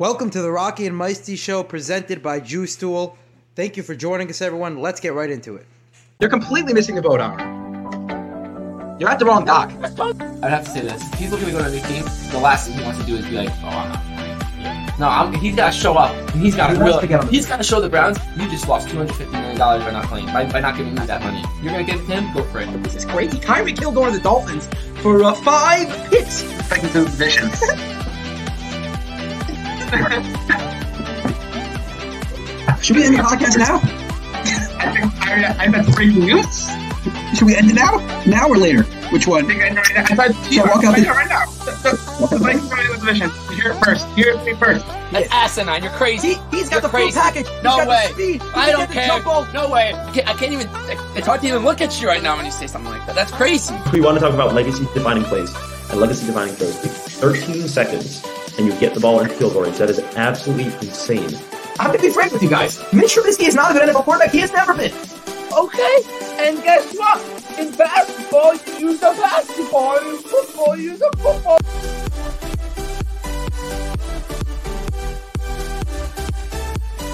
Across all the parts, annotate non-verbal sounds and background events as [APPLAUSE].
Welcome to the Rocky and Meisty Show presented by Jew Stool. Thank you for joining us, everyone. Let's get right into it. You're completely missing the boat hour. You're at the wrong dock. I'd have to say this. If he's looking to go to a new team, the last thing he wants to do is be like, oh, I'm not playing. No, I'm, he's got to show up. And he's got to He wants to get He's got to show the Browns. You just lost two hundred fifty million dollars by not playing, by, by not giving me that money. You're gonna give him? Go for it. This is crazy. Kyrie killed one of the Dolphins for uh, five picks. second to positions. [LAUGHS] Should we end the podcast now? I think I, I that's breaking news. Should we end it now? Now or later? Which one? I think I know right now. I thought So walk out right the- now, right now. The, the, the Vikings are in the division. Hear it first. Hear it first. That's asinine. You're crazy. He, he's got You're the crazy. full package. He's No got way. The speed. He I can don't get the care. jump ball. No way. I can't, I can't even. It's hard to even look at you right now when you say something like that. That's crazy. We want to talk about legacy defining plays and legacy defining throws. 13 seconds and you get the ball into field goal range. That is absolutely insane. I have to be frank with you guys. Mitch Trubisky is not a good NFL quarterback. He has never been. Okay. And guess what? In basketball, you use a basketball. In football, you use a football.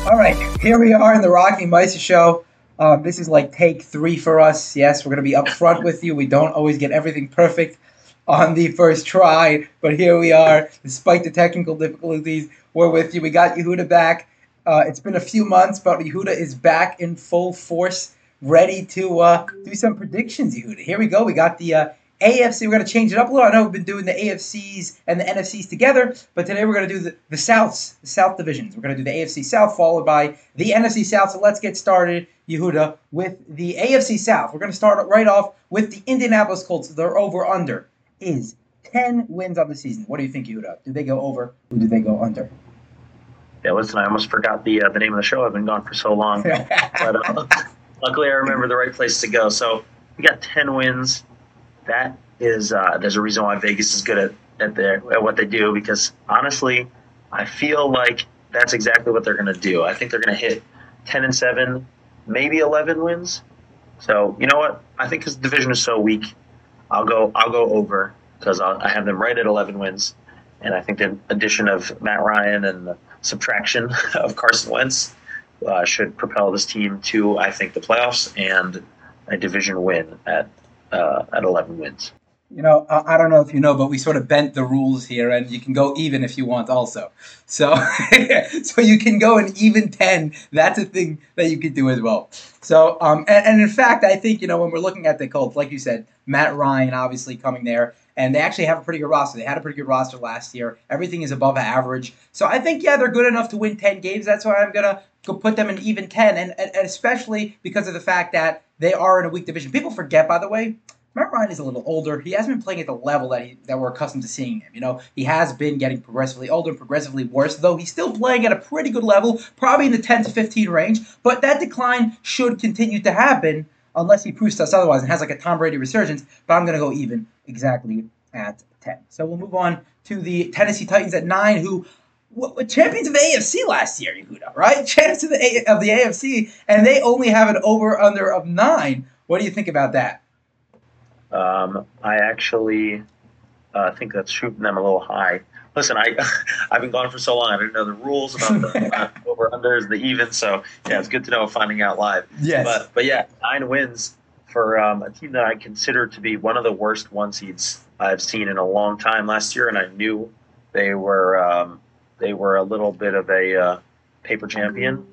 All right, here we are in the Rocky and Meisty Show. Um, this is like take three for us. Yes, we're going to be upfront with you. We don't always get everything perfect on the first try, but here we are. Despite the technical difficulties, we're with you. We got Yehuda back. Uh, it's been a few months, but Yehuda is back in full force, ready to uh, do some predictions. Yehuda, here we go. We got the uh, AFC. We're going to change it up a little. I know we've been doing the AFCs and the NFCs together, but today we're going to do the, the Souths, the South divisions. We're going to do the AFC South followed by the NFC South. So let's get started, Yehuda, with the AFC South. We're going to start right off with the Indianapolis Colts. They're over under is 10 wins on the season. What do you think, Yehuda? Do they go over or do they go under? Yeah, listen, I almost forgot the uh, the name of the show. I've been gone for so long. [LAUGHS] but uh, luckily, I remember the right place to go. So we got 10 wins. That is, uh, there's a reason why Vegas is good at, at, their, at what they do because honestly, I feel like that's exactly what they're going to do. I think they're going to hit 10 and 7, maybe 11 wins. So you know what? I think because the division is so weak, I'll go I'll go over because I have them right at 11 wins, and I think the addition of Matt Ryan and the subtraction [LAUGHS] of Carson Wentz uh, should propel this team to I think the playoffs and a division win at uh, at 11 wins. You know, I I don't know if you know, but we sort of bent the rules here, and you can go even if you want, also. So, [LAUGHS] so you can go an even ten. That's a thing that you could do as well. So, um, and, and in fact, I think you know when we're looking at the Colts, like you said, Matt Ryan obviously coming there, and they actually have a pretty good roster. They had a pretty good roster last year. Everything is above average. So I think yeah, they're good enough to win ten games. That's why I'm gonna go put them in even ten, and and especially because of the fact that they are in a weak division. People forget, by the way, Matt Ryan is a little older. He hasn't been playing at the level that he that we're accustomed to seeing him. You know, he has been getting progressively older progressively worse, though he's still playing at a pretty good level, probably in the 10 to 15 range. But that decline should continue to happen unless he proves to us otherwise and has like a Tom Brady resurgence. But I'm going to go even exactly at 10. So we'll move on to the Tennessee Titans at 9, who w- w- champions of the AFC last year, Yehuda, right? [LAUGHS] Champions of the, A- of the AFC, and they only have an over under of 9. What do you think about that? Um, I actually uh, think that's shooting them a little high. Listen, I [LAUGHS] I've been gone for so long. I didn't know the rules about the [LAUGHS] uh, over unders, the even. So yeah, it's good to know finding out live. Yes. But but yeah, nine wins for um, a team that I consider to be one of the worst one seeds I've seen in a long time last year, and I knew they were um, they were a little bit of a uh, paper champion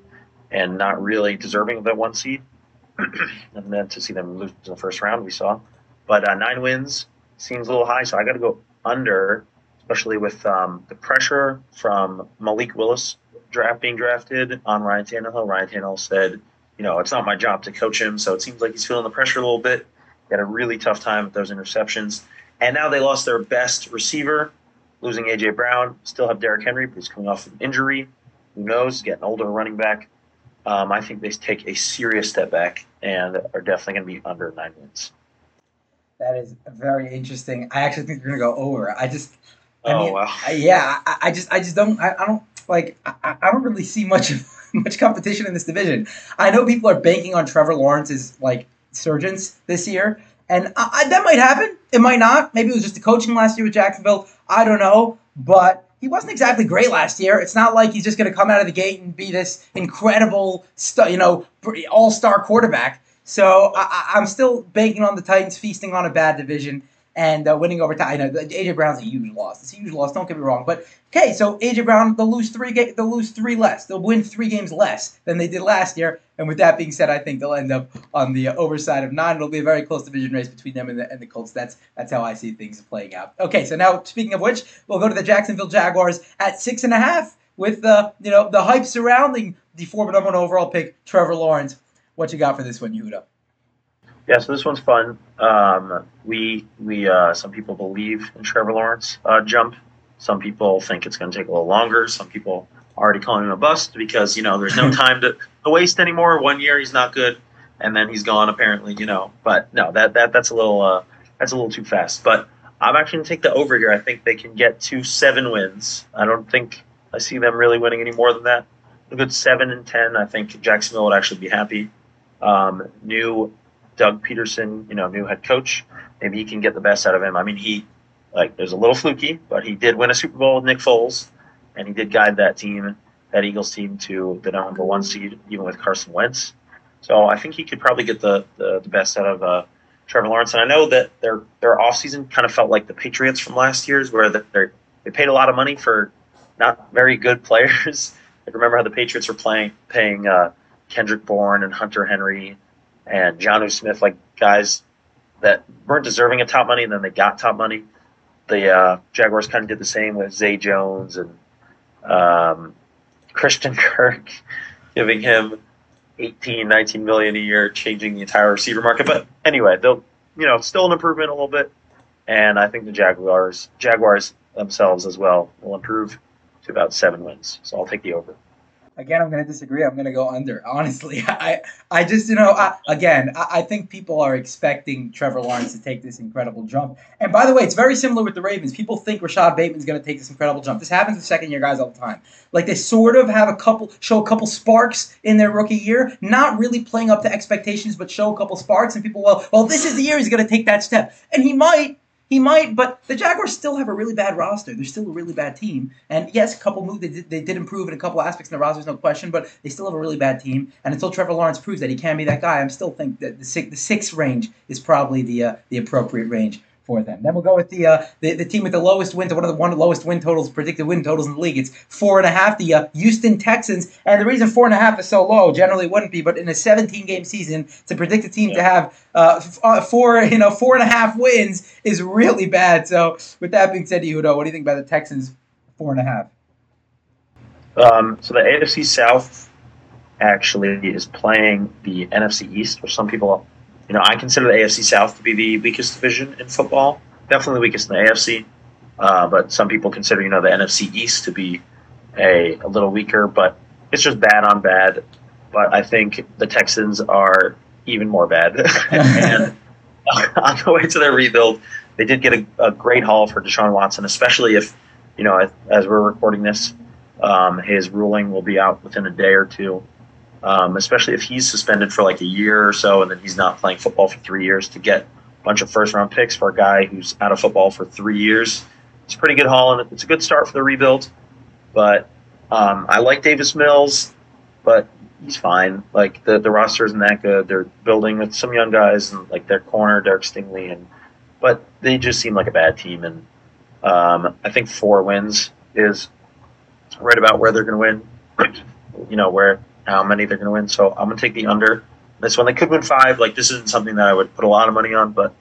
and not really deserving of that one seed. [CLEARS THROAT] and then to see them lose in the first round, we saw. But uh, nine wins seems a little high, so I got to go under, especially with um, the pressure from Malik Willis draft being drafted on Ryan Tannehill. Ryan Tannehill said, you know, it's not my job to coach him, so it seems like he's feeling the pressure a little bit. He had a really tough time with those interceptions. And now they lost their best receiver, losing A.J. Brown. Still have Derrick Henry, but he's coming off an injury. Who knows? Getting older running back. Um, I think they take a serious step back and are definitely going to be under nine wins. That is very interesting. I actually think they're gonna go over. I just, I Oh, mean, wow. I- yeah, I, I just, I just don't, I, I don't like, I, I don't really see much of [LAUGHS] much competition in this division. I know people are banking on Trevor Lawrence's like surgeons this year, and I, I, that might happen. It might not. Maybe it was just the coaching last year with Jacksonville. I don't know, but he wasn't exactly great last year. It's not like he's just going to come out of the gate and be this incredible, stu- you know, all star quarterback. So I, I'm still banking on the Titans feasting on a bad division and uh, winning over. Ti- I know AJ Brown's a huge loss. It's a huge loss. Don't get me wrong, but okay. So AJ Brown, they'll lose three. Ga- they'll lose three less. They'll win three games less than they did last year. And with that being said, I think they'll end up on the uh, overside of nine. It'll be a very close division race between them and the, and the Colts. That's that's how I see things playing out. Okay, so now speaking of which, we'll go to the Jacksonville Jaguars at six and a half with the you know the hype surrounding the former number one overall pick Trevor Lawrence. What you got for this one, Yehuda? Yeah, so this one's fun. Um, we we uh, some people believe in Trevor Lawrence uh, jump. Some people think it's going to take a little longer. Some people are already calling him a bust because you know there's no [LAUGHS] time to, to waste anymore. One year he's not good, and then he's gone apparently. You know, but no, that that that's a little uh, that's a little too fast. But I'm actually going to take the over here. I think they can get to seven wins. I don't think I see them really winning any more than that. A good seven and ten. I think Jacksonville would actually be happy. Um, new Doug Pederson, you know, new head coach. Maybe he can get the best out of him. I mean, he like there's a little fluky, but he did win a Super Bowl with Nick Foles, and he did guide that team, that Eagles team, to the number one seed, even with Carson Wentz. So I think he could probably get the the, the best out of uh, Trevor Lawrence. And I know that their their offseason kind of felt like the Patriots from last year's, where they they paid a lot of money for not very good [LAUGHS] players. like remember how the Patriots were playing paying uh, Kendrick Bourne and Hunter Henry and Jonnu Smith, like guys that weren't deserving of top money, and then they got top money. The uh, Jaguars kind of did the same with Zay Jones and um, Christian [LAUGHS] Kirk, giving him 18, 19 million a year, changing the entire receiver market. But anyway, they'll, you know, still an improvement a little bit, and I think the Jaguars, Jaguars themselves as well, will improve to about seven wins. So I'll take the over. Again, I'm going to disagree. I'm going to go under. Honestly, [LAUGHS] I, I just, you know, I, again, I, I think people are expecting Trevor Lawrence to take this incredible jump. And by the way, it's very similar with the Ravens. People think Rashod Bateman's going to take this incredible jump. This happens with second year guys all the time. Like they sort of have a couple, show a couple sparks in their rookie year, not really playing up to expectations, but show a couple sparks, and people, well, well, this is the year he's going to take that step, and he might. He might, but the Jaguars still have a really bad roster. They're still a really bad team. And yes, a couple moves they did, they did improve in a couple aspects in the roster, no question. But they still have a really bad team. And until Trevor Lawrence proves that he can be that guy, I'm still think that the six, the six range is probably the uh, the appropriate range for them. Then we'll go with the uh, the, the team with the lowest win, to one of the one of the lowest win totals, predicted win totals in the league. It's four and a half. The uh, Houston Texans, and the reason four and a half is so low generally wouldn't be, but in a 17 game season, to predict a team to have uh, f- uh, four you know four and a half wins is really bad. So with that being said, Yehuda, what do you think about the Texans four and a half? Um, so the AFC South actually is playing the NFC East, which some people, you know, I consider the AFC South to be the weakest division in football. Definitely the weakest in the AFC. Uh, but some people consider, you know, the NFC East to be a, a little weaker. But it's just bad on bad. But I think the Texans are even more bad. [LAUGHS] and [LAUGHS] on the way to their rebuild, they did get a, a great haul for Deshaun Watson, especially if, you know, as, as we're recording this, um, his ruling will be out within a day or two. Um, especially if he's suspended for like a year or so, and then he's not playing football for three years. To get a bunch of first round picks for a guy who's out of football for three years, it's a pretty good haul, and it's a good start for the rebuild. But um, I like Davis Mills, but he's fine. Like the the roster isn't that good. They're building with some young guys, and like their corner Derek Stingley, and but they just seem like a bad team. And um, I think four wins is right about where they're going to win. [CLEARS THROAT] you know where how many they're going to win. So I'm going to take the under. This one they could win five. Like this isn't something that I would put a lot of money on, but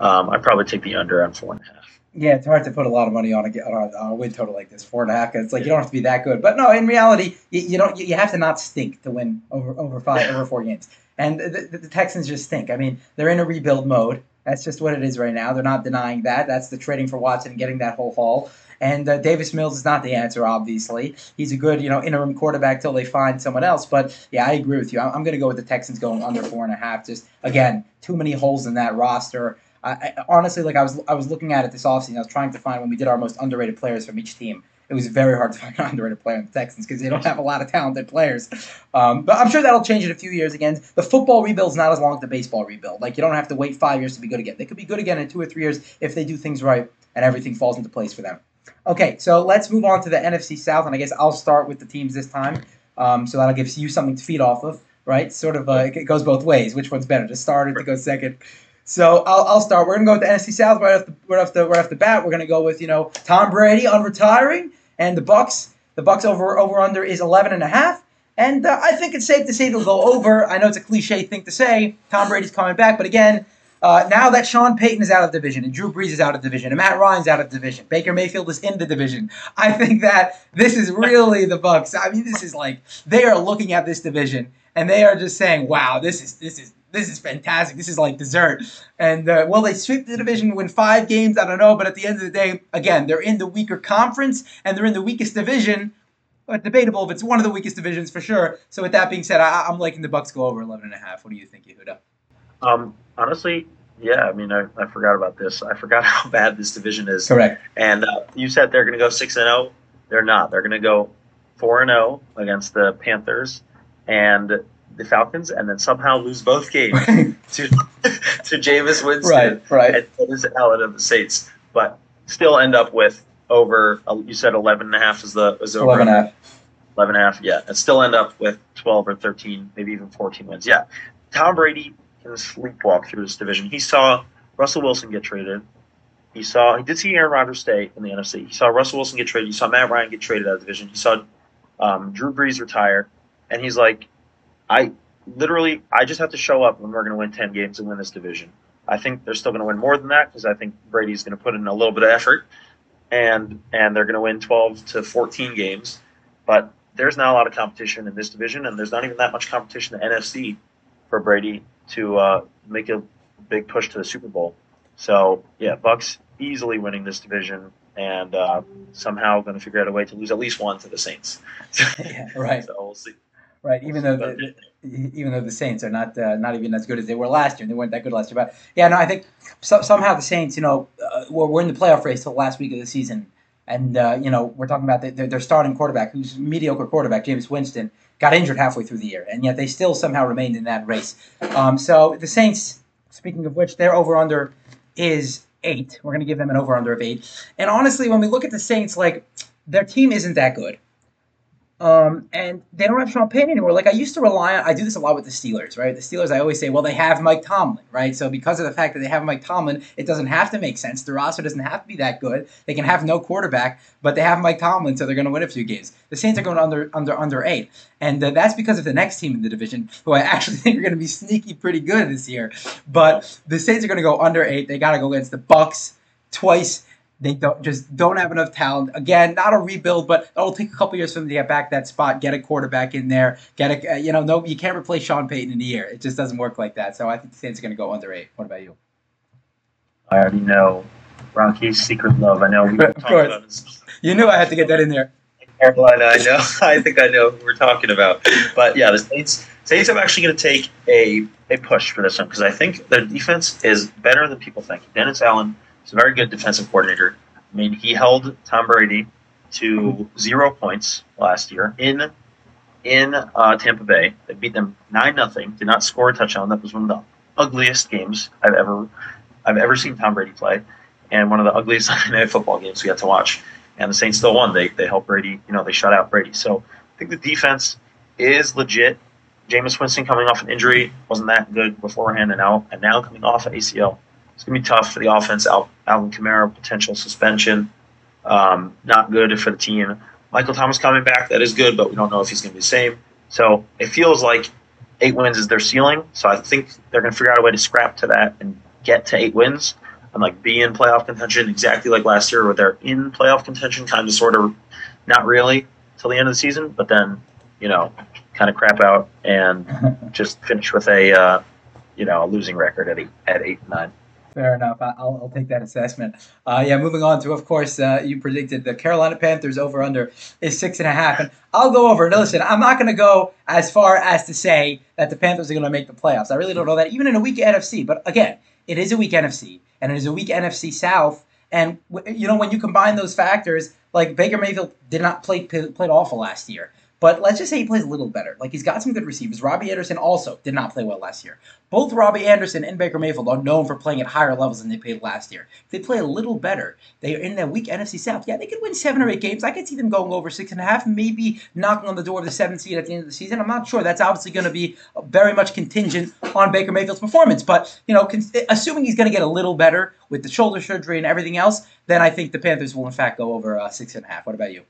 um, I'd probably take the under on four and a half. Yeah, it's hard to put a lot of money on a, on a, on a win total like this, four and a half. 'cause It's like you don't have to be that good, but no, in reality, you, you don't. You, you have to not stink to win over over five over four games. And the, the, the Texans just stink. I mean, they're in a rebuild mode. That's just what it is right now. They're not denying that. That's the trading for Watson and getting that whole haul. And uh, Davis Mills is not the answer, obviously. He's a good, you know, interim quarterback till they find someone else. But yeah, I agree with you. I'm, I'm going to go with the Texans going under four and a half. Just again, too many holes in that roster. I, I, honestly, like I was, I was looking at it this offseason. I was trying to find when we did our most underrated players from each team. It was very hard to [LAUGHS] find an underrated player in the Texans because they don't have a lot of talented players. Um, but I'm sure that'll change in a few years again. The football rebuild is not as long as the baseball rebuild. Like you don't have to wait five years to be good again. They could be good again in two or three years if they do things right and everything falls into place for them. Okay, so let's move on to the NFC South, and I guess I'll start with the teams this time. Um, so that'll give you something to feed off of, right? Sort of, uh, it goes both ways. Which one's better, to start or to go second? So I'll, I'll start. We're gonna go with the NFC South right off the right off the right off the bat. We're gonna go with you know Tom Brady on retiring and the Bucs. The Bucs over over under is 11 and a half. And uh, I think it's safe to say they'll go over. I know it's a cliche thing to say. Tom Brady's coming back, but again, uh, now that Sean Payton is out of division and Drew Brees is out of division and Matt Ryan's out of division, Baker Mayfield is in the division. I think that this is really the Bucs. I mean, this is like they are looking at this division and they are just saying, "Wow, this is this is this is fantastic. This is like dessert." And uh, will they sweep the division, win five games? I don't know, but at the end of the day, again, they're in the weaker conference and they're in the weakest division. But debatable if it's one of the weakest divisions for sure. So with that being said, I, I'm liking the Bucs go over 11 and a half. What do you think, Yehuda? Um, honestly, yeah. I mean, I, I forgot about this. I forgot [LAUGHS] how bad this division is. Correct. And uh, you said they're going to go six and zero. They're not. They're going to go four and zero against the Panthers and the Falcons, and then somehow lose both games [LAUGHS] to [LAUGHS] to Jameis Winston Right, right. and Dennis Allen of the Saints, but still end up with over. uh, You said 11 and a half is the is over 11 and a half. 11 and a half, yeah, and still end up with 12 or 13, maybe even 14 wins. Yeah, Tom Brady can sleepwalk through this division. He saw Russell Wilson get traded. He saw he did see Aaron Rodgers stay in the NFC. He saw Russell Wilson get traded. He saw Matt Ryan get traded out of the division. He saw um, Drew Brees retire, and he's like, I literally I just have to show up when we're going to win 10 games and win this division. I think they're still going to win more than that because I think Brady's going to put in a little bit of effort, and and they're going to win 12 to 14 games. But there's not a lot of competition in this division, and there's not even that much competition in the NFC for Brady to uh, make a big push to the Super Bowl. So yeah, Bucs easily winning this division, and uh, somehow going to figure out a way to lose at least one to the Saints. [LAUGHS] Yeah, right. So we'll see. Right, even though the, the- even though the Saints are not uh, not even as good as they were last year, and they weren't that good last year. But yeah, no, I think so, somehow the Saints, you know, uh, we're, we're in the playoff race till the last week of the season, and uh, you know we're talking about the, their, their starting quarterback, who's mediocre quarterback, Jameis Winston, got injured halfway through the year, and yet they still somehow remained in that race. Um, so the Saints, speaking of which, their over under is eight. We're going to give them an over under of eight. And honestly, when we look at the Saints, like their team isn't that good. Um, and they don't have Sean Payton anymore. Like I used to rely on, I do this a lot with the Steelers, right? The Steelers, I always say, well, they have Mike Tomlin, right? So because of the fact that they have Mike Tomlin, it doesn't have to make sense. The roster doesn't have to be that good. They can have no quarterback, but they have Mike Tomlin, so they're going to win a few games. The Saints are going under under under eight, and uh, that's because of the next team in the division, who I actually [LAUGHS] think are going to be sneaky pretty good this year. But the Saints are going to go under eight. They got to go against the Bucs twice. They don't just don't have enough talent. Again, not a rebuild, but it'll take a couple years for them to get back that spot, get a quarterback in there, get a you know no you can't replace Sean Payton in a year. It just doesn't work like that. So I think the Saints are going to go under eight. What about you? I already know Rocky's secret love. I know we [LAUGHS] talked course. about this You knew I had to get that in there. Carolina. I know. [LAUGHS] I think I know who we're talking about. But yeah, the Saints. Saints. I'm actually going to take a a push for this one because I think their defense is better than people think. Dennis Allen is a very good defensive coordinator. I mean, he held Tom Brady to zero points last year in in uh, Tampa Bay. They beat them nine nothing. Did not score a touchdown. That was one of the ugliest games I've ever I've ever seen Tom Brady play, and one of the ugliest [LAUGHS] Sunday night football games we had to watch. And the Saints still won. They they helped Brady. You know, they shut out Brady. So I think the defense is legit. Jameis Winston coming off an injury wasn't that good beforehand, and now and now coming off an ACL. It's gonna be tough for the offense. Al, Alvin Kamara potential suspension, um, not good for the team. Michael Thomas coming back, that is good, but we don't know if he's gonna be the same. So it feels like eight wins is their ceiling. So I think they're gonna figure out a way to scrap to that and get to eight wins and like be in playoff contention exactly like last year, where they're in playoff contention, kind of sort of not really till the end of the season, but then you know kind of crap out and [LAUGHS] just finish with a uh, you know a losing record at eight at eight and nine. Fair enough. I'll, I'll take that assessment. Uh, yeah, moving on to, of course, uh, you predicted the Carolina Panthers over under is six and a half, and I'll go over. Now, listen, I'm not going to go as far as to say that the Panthers are going to make the playoffs. I really don't know that, even in a weak NFC. But again, it is a weak NFC, and it is a weak NFC South. And you know, when you combine those factors, like Baker Mayfield did not play played awful last year. But let's just say he plays a little better. Like he's got some good receivers. Robbie Anderson also did not play well last year. Both Robbie Anderson and Baker Mayfield are known for playing at higher levels than they played last year. If they play a little better, they are in that weak NFC South. Yeah, they could win seven or eight games. I could see them going over six and a half, maybe knocking on the door of the seventh seed at the end of the season. I'm not sure. That's obviously going to be very much contingent on Baker Mayfield's performance. But you know, assuming he's going to get a little better with the shoulder surgery and everything else, then I think the Panthers will in fact go over uh, six and a half. What about you?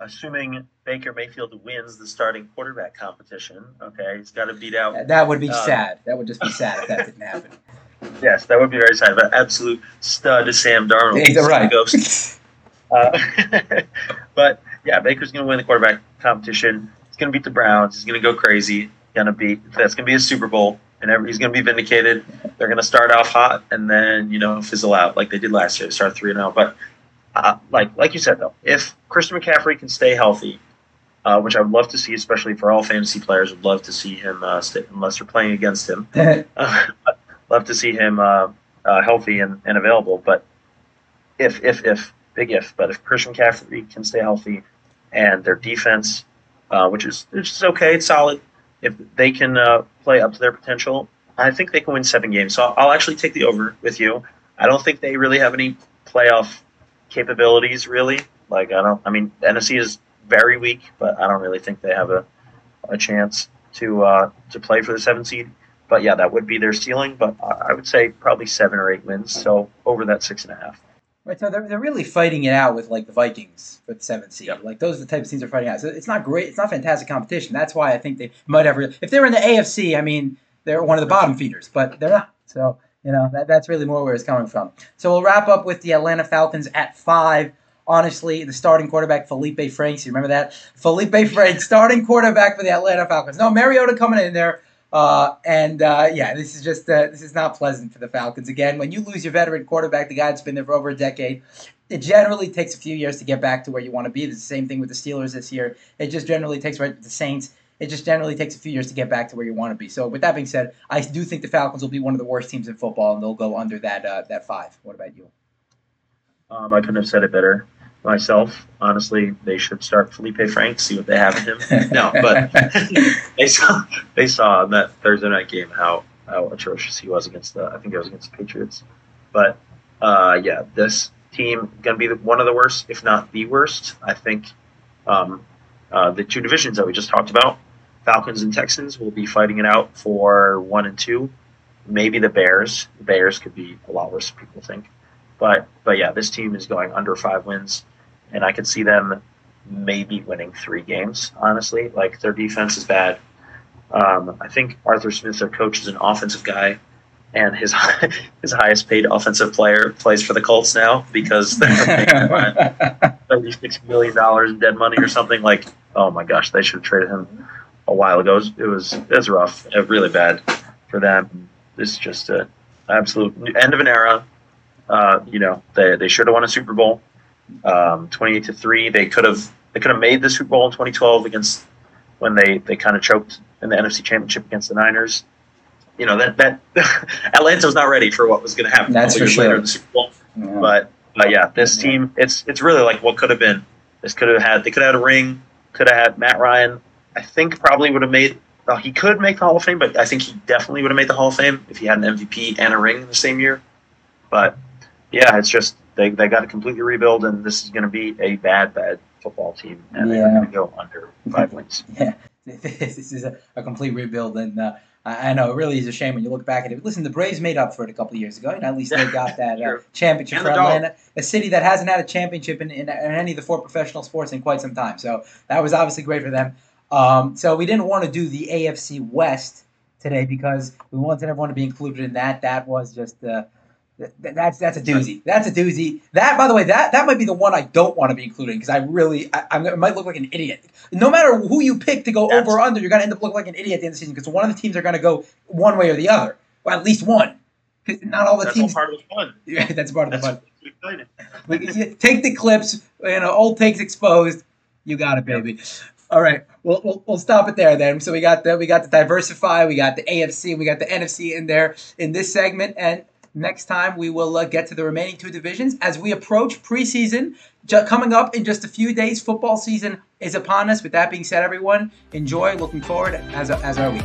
Assuming Baker Mayfield wins the starting quarterback competition, okay, he's got to beat out. That would be Uh, sad. That would just be sad if that didn't happen. [LAUGHS] Yes, that would be very sad. But absolute stud Sam Darnold. Yeah, right. Ghost. [LAUGHS] Uh, [LAUGHS] but yeah, Baker's going to win the quarterback competition. He's going to beat the Browns. He's going to go crazy. Going to beat. That's going to be a Super Bowl, and every, he's going to be vindicated. They're going to start off hot and then you know fizzle out like they did last year. Start three and zero. But uh, like like you said though, if Christian McCaffrey can stay healthy, uh, which I would love to see, especially for all fantasy players, would love to see him uh, stay, unless they're playing against him. Uh, [LAUGHS] [LAUGHS] love to see him uh, uh, healthy and, and available. But if, if, if, big if, but if Christian McCaffrey can stay healthy and their defense, uh, which is which is okay, it's solid, if they can uh, play up to their potential, I think they can win seven games. So I'll actually take the over with you. I don't think they really have any playoff capabilities, really. Like I don't. I mean, NFC is very weak, but I don't really think they have a a chance to uh, to play for the seven seed. But yeah, that would be their ceiling. But I would say probably seven or eight wins. So over that six and a half. Right, so they're, they're really fighting it out with like the Vikings for the seventh seed. Yep. Like those are the type of teams they're fighting out. So it's not great. It's not fantastic competition. That's why I think they might have. Re- if they were in the AFC, I mean, they're one of the bottom feeders, but they're not. So you know that that's really more where it's coming from. So we'll wrap up with the Atlanta Falcons at five. Honestly, the starting quarterback Feleipe Franks. You remember that Feleipe [LAUGHS] Franks, starting quarterback for the Atlanta Falcons. No Mariota coming in there. Uh, and uh, yeah, this is just uh, this is not pleasant for the Falcons. Again, when you lose your veteran quarterback, the guy that's been there for over a decade, it generally takes a few years to get back to where you want to be. It's the same thing with the Steelers this year. It just generally takes right the Saints. It just generally takes a few years to get back to where you want to be. So, with that being said, I do think the Falcons will be one of the worst teams in football, and they'll go under that uh, that five. What about you? Um, I couldn't have said it better myself. Honestly, they should start Feleipe Franks, see what they have in him. [LAUGHS] No, but they saw they saw in that Thursday night game how how atrocious he was against the I think it was against the Patriots. But uh, yeah, this team gonna be the, one of the worst, if not the worst. I think um, uh, the two divisions that we just talked about, Falcons and Texans, will be fighting it out for one and two. Maybe the Bears. The Bears could be a lot worse than people think. But but yeah, this team is going under five wins, and I could see them maybe winning three games. Honestly, like their defense is bad. Um, I think Arthur Smith, their coach, is an offensive guy, and his [LAUGHS] his highest paid offensive player plays for the Colts now because they're [LAUGHS] thirty six million dollars in dead money or something. Like, oh my gosh, they should have traded him a while ago. It was it was, it was rough, uh, really bad for them. This is just a absolute end of an era. Uh, you know, they they should have won a Super Bowl, um, twenty eight to three. They could have they could have made the Super Bowl in twenty twelve against when they they kind of choked in the NFC Championship against the Niners. You know that that [LAUGHS] Atlanta was not ready for what was going to happen. That's for sure. in the Super Bowl. Yeah. But but yeah, this team it's it's really like what could have been. This could have had they could have had a ring. Could have had Matt Ryan. I think probably would have made. Well, he could make the Hall of Fame, but I think he definitely would have made the Hall of Fame if he had an MVP and a ring in the same year. But yeah, it's just they they got to completely rebuild, and this is going to be a bad bad football team, and they're going to go under five wins. [LAUGHS] Yeah, [LAUGHS] this is a, a complete rebuild, and uh, I I know it really is a shame when you look back at it. Listen, the Braves made up for it a couple of years ago, and at least they [LAUGHS] got that uh, championship for. Atlanta, a city that hasn't had a championship in, in, in any of the four professional sports in quite some time. So that was obviously great for them. Um, so we didn't want to do the AFC West today because we wanted everyone to be included in that. That was just. Uh, th- th- that's that's a doozy. That's a doozy. That, by the way, that that might be the one I don't want to be including because I really I, I might look like an idiot. No matter who you pick to go That's- over or under, you're going to end up looking like an idiot at the end of the season because one of the teams are going to go one way or the other, or at least one. not all the That's all teams. part of the fun. [LAUGHS] Yeah, that's part of the That's fun. exciting. [LAUGHS] Take the clips, you know, old takes exposed. You got it, baby. All right, we'll, we'll we'll stop it there then. So we got the we got the diversify, we got the AFC, we got the NFC in there in this segment, and next time we will uh, get to the remaining two divisions as we approach preseason. Ju- coming up in just a few days, football season is upon us. With that being said, everyone, enjoy. Looking forward as, as are we.